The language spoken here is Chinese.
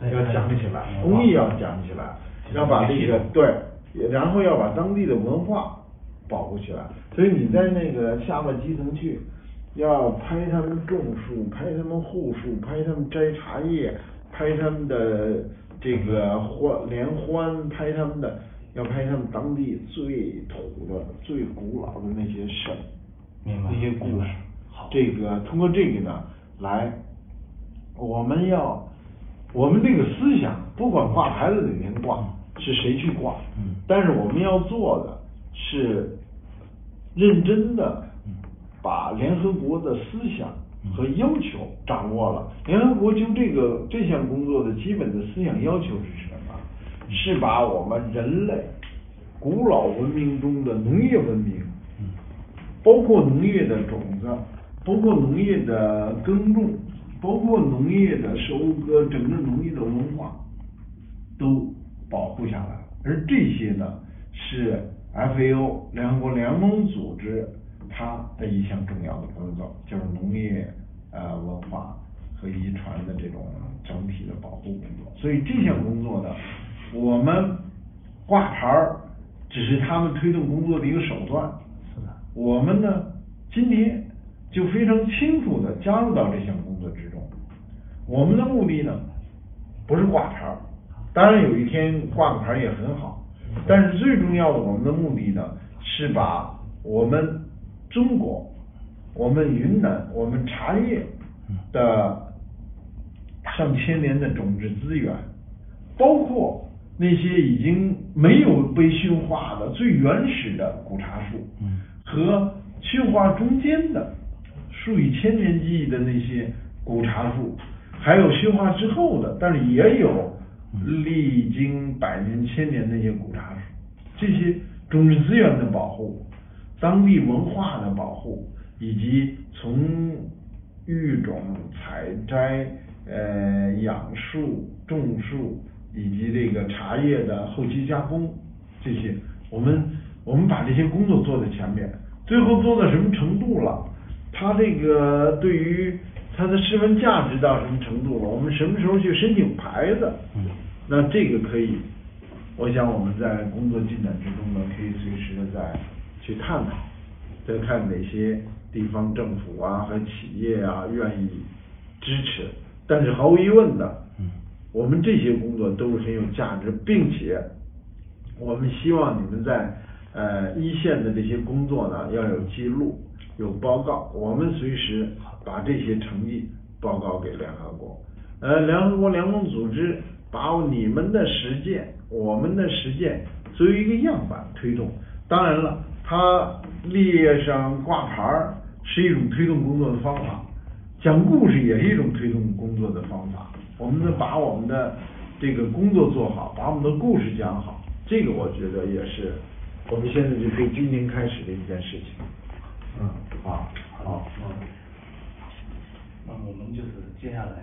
要讲起来，工艺要讲起来，要把这个对，然后要把当地的文化保护起来。所以你在那个下到基层去，要拍他们种树，拍他们护树，拍他们摘茶叶，拍他们的这个欢联欢，拍他们的，要拍他们当地最土的、最古老的那些事儿，那些故事。好这个通过这个呢，来，我们要。我们这个思想，不管挂牌子哪天挂，是谁去挂，但是我们要做的是认真的把联合国的思想和要求掌握了。联合国就这个这项工作的基本的思想要求是什么？是把我们人类古老文明中的农业文明，包括农业的种子，包括农业的耕种。包括农业的收割，整个农业的文化都保护下来，而这些呢是 FAO 联合国联盟组织它的一项重要的工作，就是农业呃文化和遗传的这种整体的保护工作。所以这项工作呢，我们挂牌儿只是他们推动工作的一个手段。是的。我们呢，今天就非常清楚的加入到这项工作之。我们的目的呢，不是挂牌儿，当然有一天挂个牌儿也很好，但是最重要的，我们的目的呢，是把我们中国、我们云南、我们茶叶的上千年的种植资源，包括那些已经没有被驯化的最原始的古茶树，和驯化中间的数以千年计的那些古茶树。还有驯化之后的，但是也有历经百年千年那些古茶树，这些种植资源的保护、当地文化的保护，以及从育种、采摘、呃养树、种树，以及这个茶叶的后期加工，这些我们我们把这些工作做在前面，最后做到什么程度了？它这个对于。它的市份价值到什么程度了？我们什么时候去申请牌子？那这个可以，我想我们在工作进展之中呢，可以随时的再去探讨，再看哪些地方政府啊和企业啊愿意支持。但是毫无疑问的，我们这些工作都是很有价值，并且我们希望你们在呃一线的这些工作呢要有记录。有报告，我们随时把这些成绩报告给联合国。呃，联合国联盟组织把你们的实践、我们的实践作为一个样板推动。当然了，它列上挂牌儿是一种推动工作的方法，讲故事也是一种推动工作的方法。我们呢，把我们的这个工作做好，把我们的故事讲好，这个我觉得也是我们现在就可以今天开始的一件事情。嗯，好，好，嗯，那我们就是接下来。